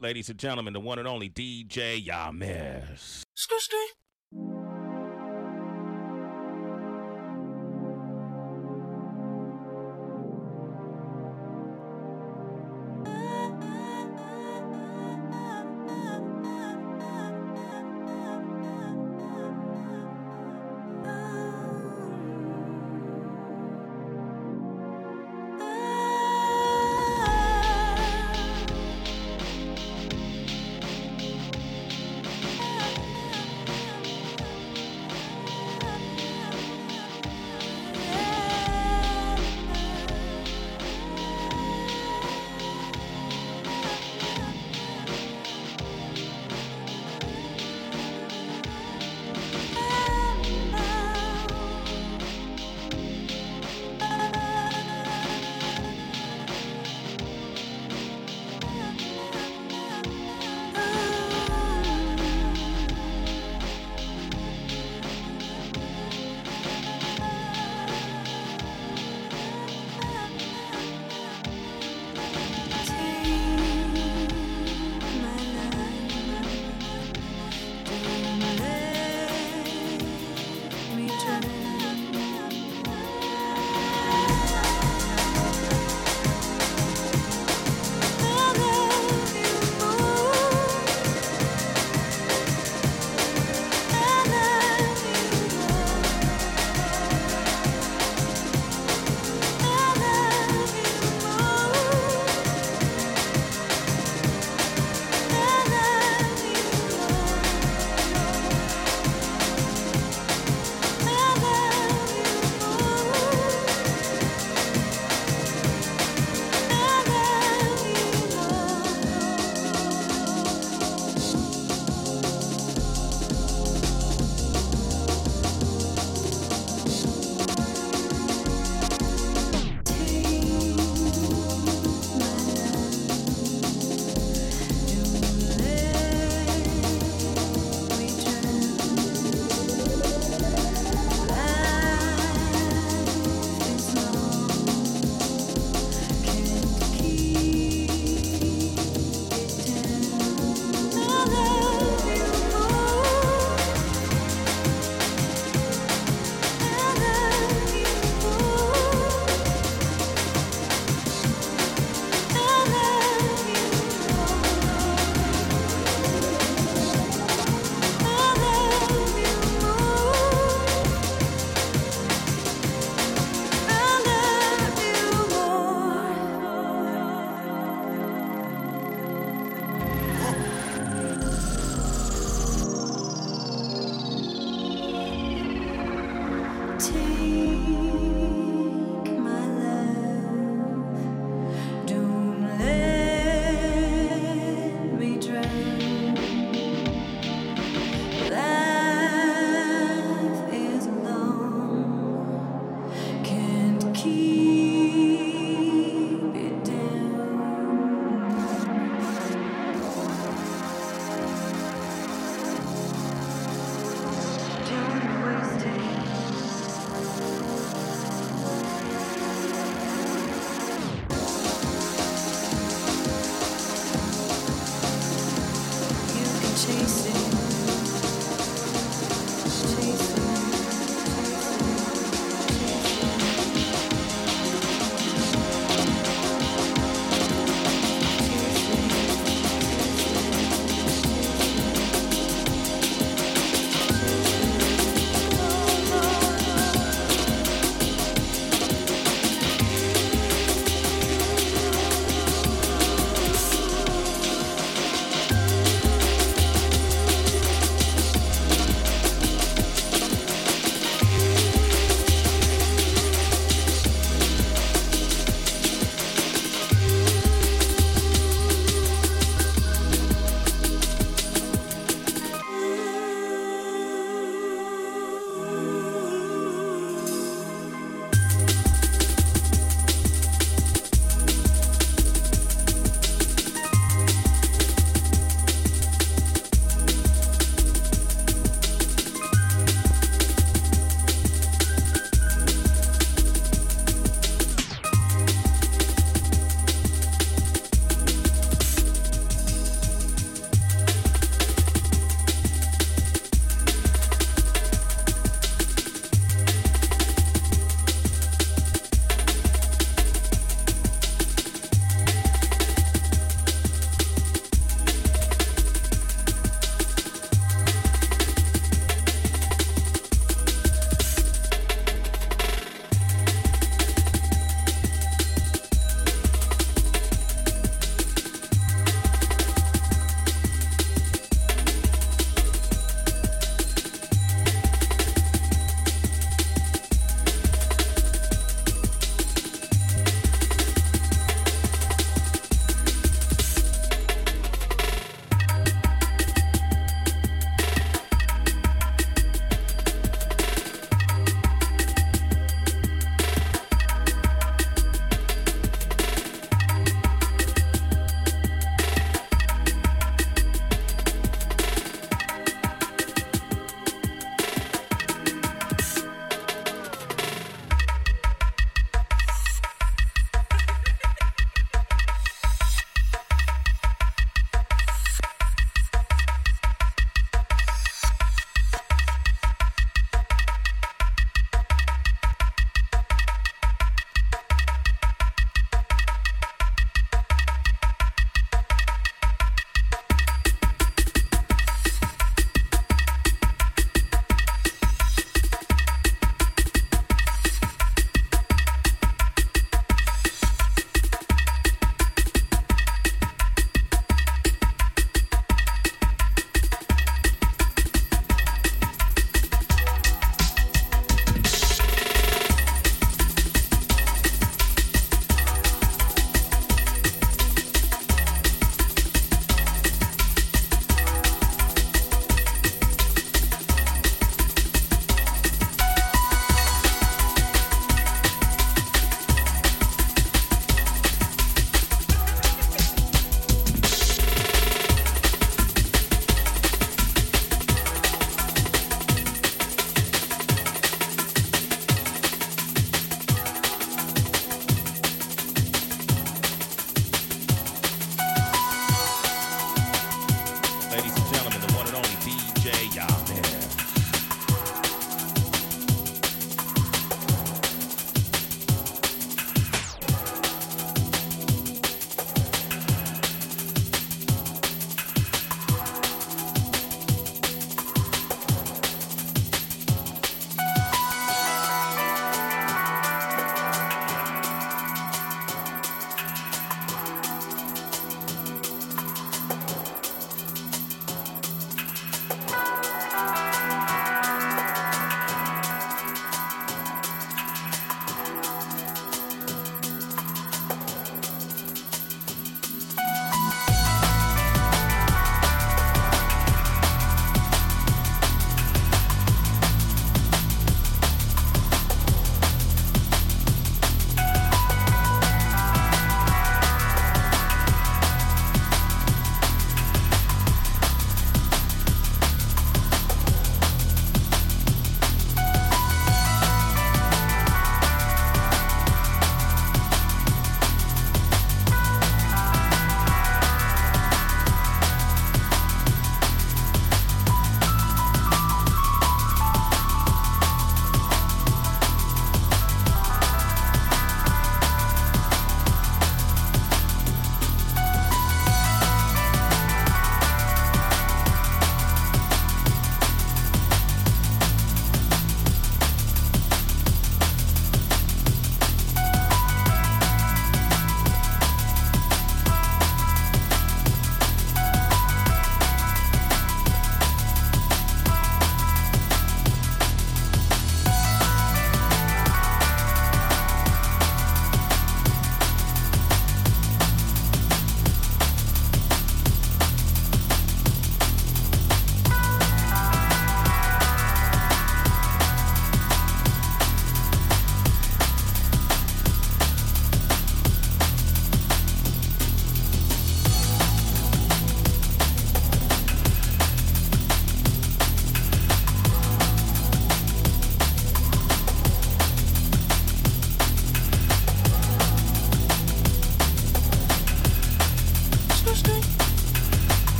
ladies and gentlemen, the one and only DJ Yamis. You're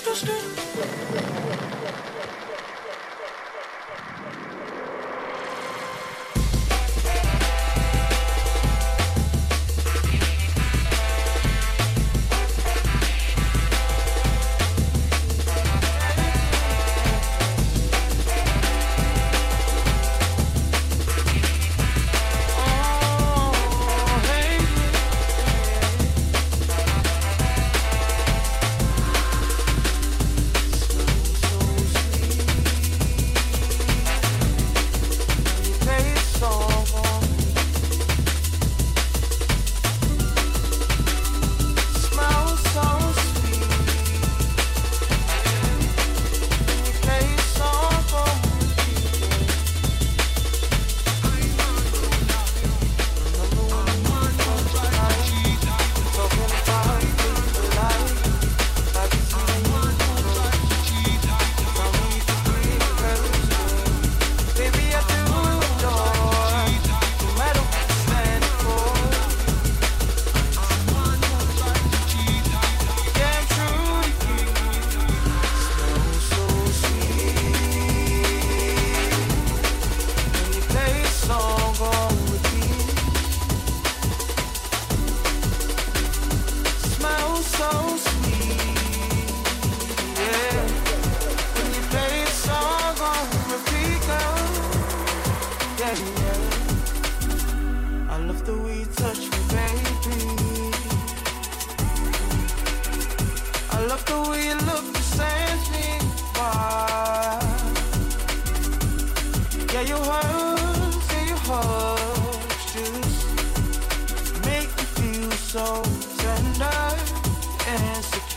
してして。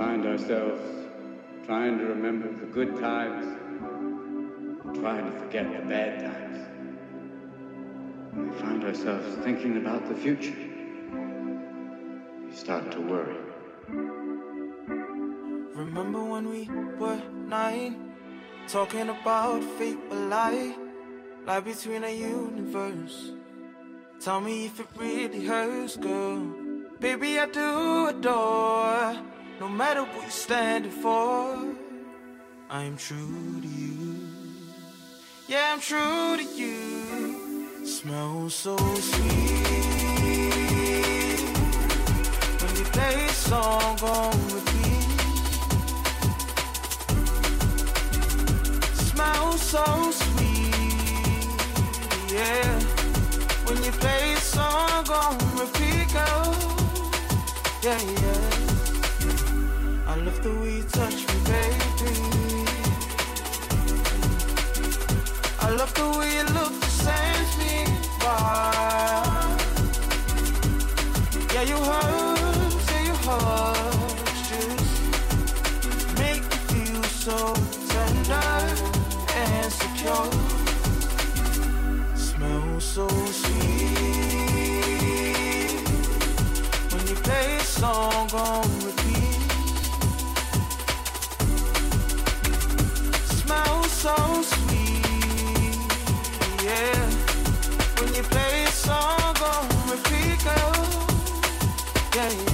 Skoo, ourselves thinking about the future, you start to worry. Remember when we were nine, talking about fate or lie, lie between a universe. Tell me if it really hurts, girl. Baby, I do adore, no matter what you're standing for. I am true to you. Yeah, I'm true to you. Smells so sweet when you play a song on repeat. Smells so sweet, yeah. When you play a song on repeat, girl, yeah, yeah. I love the way you touch me, baby. I love the way you look the same me Yeah, you hurt, yeah, you hurt. Just make me feel so tender and secure. Smell so sweet when you play a song on. Yeah,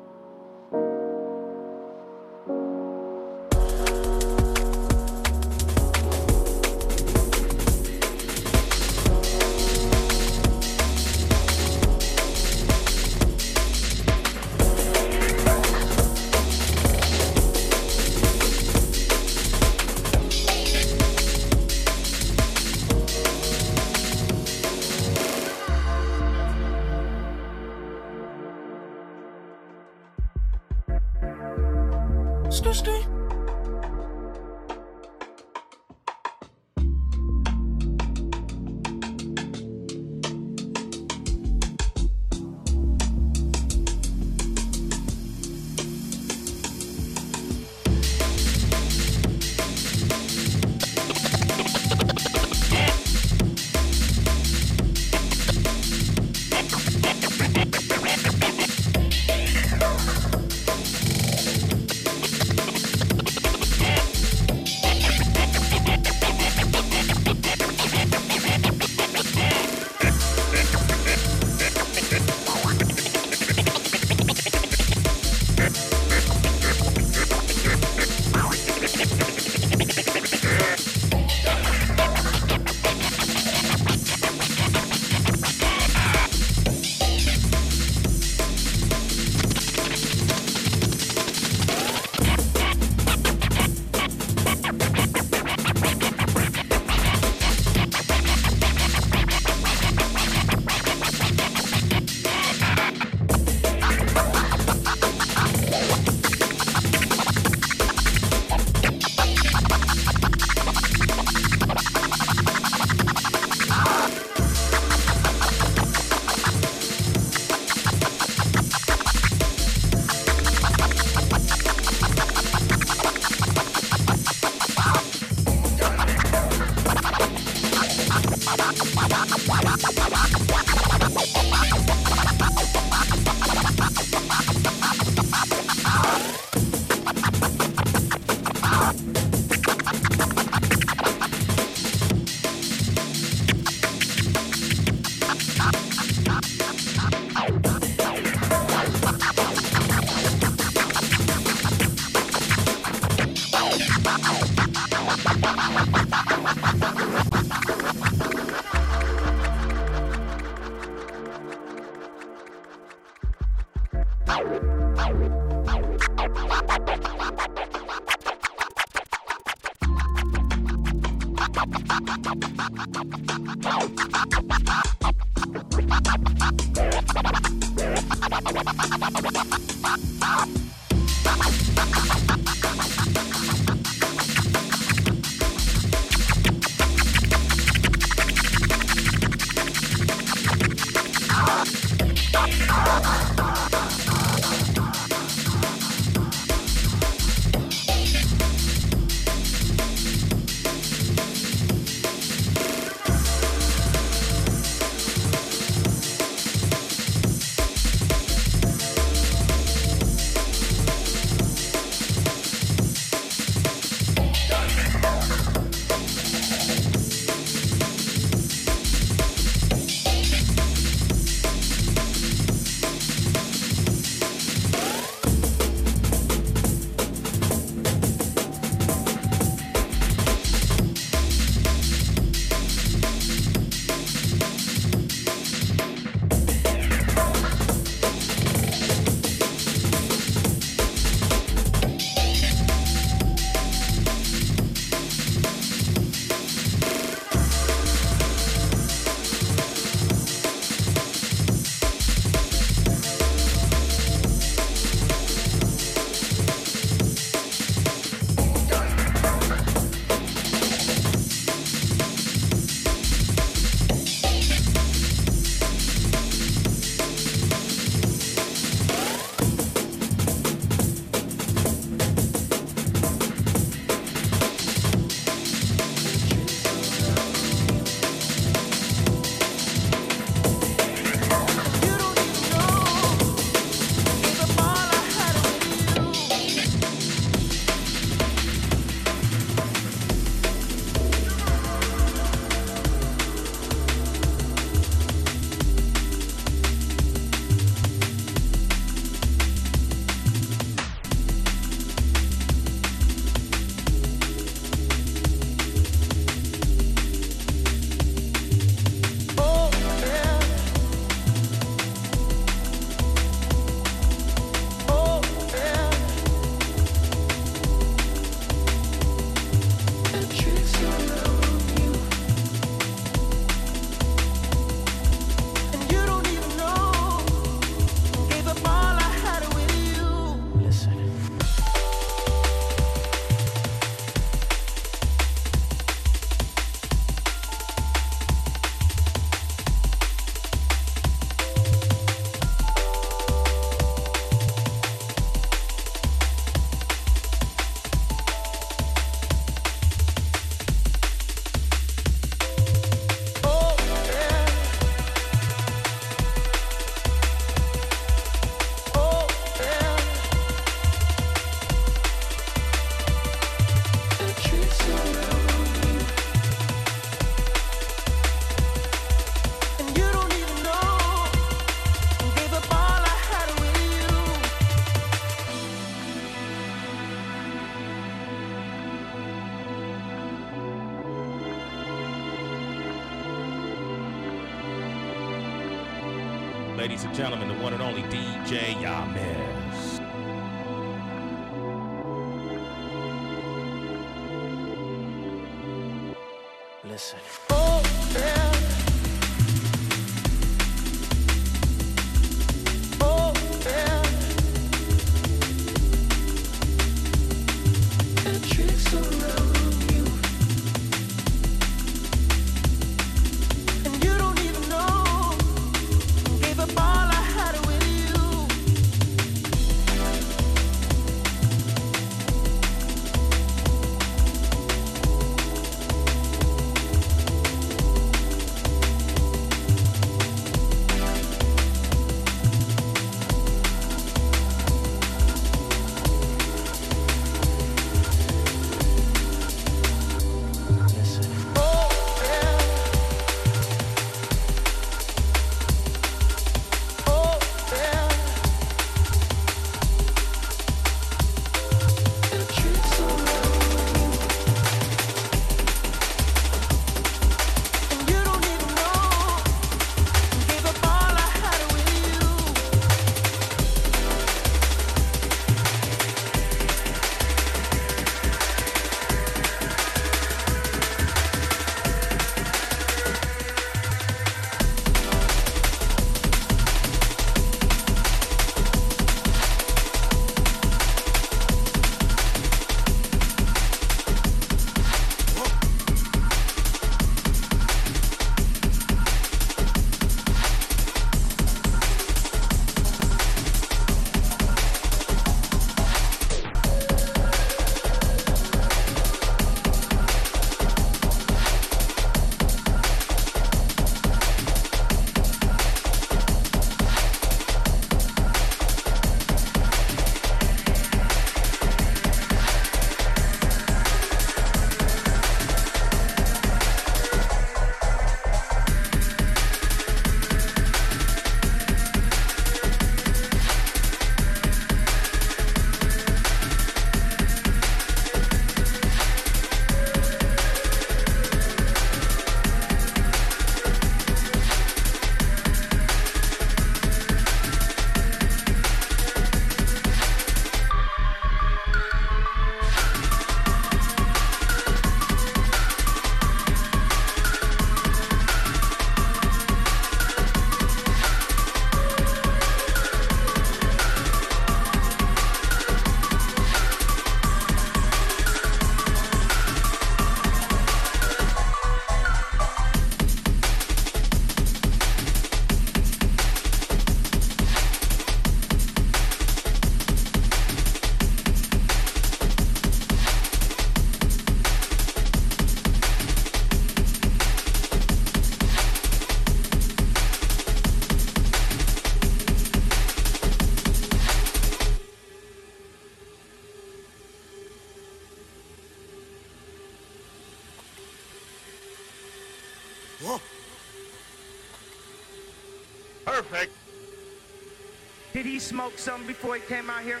smoked something before he came out here?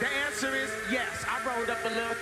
The answer is yes. I rolled up a little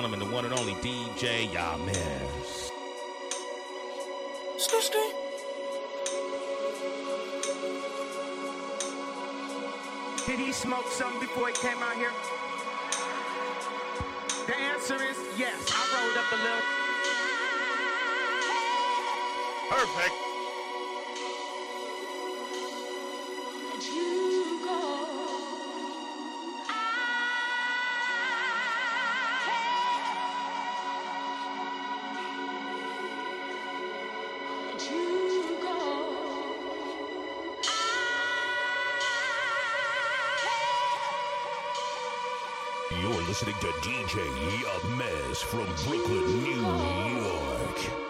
gentlemen, the one and only DJ Yamez. Skr. Did he smoke some before he came out here? The answer is yes. I rolled up a little. Perfect. listening to DJ Yamez from Brooklyn, New York.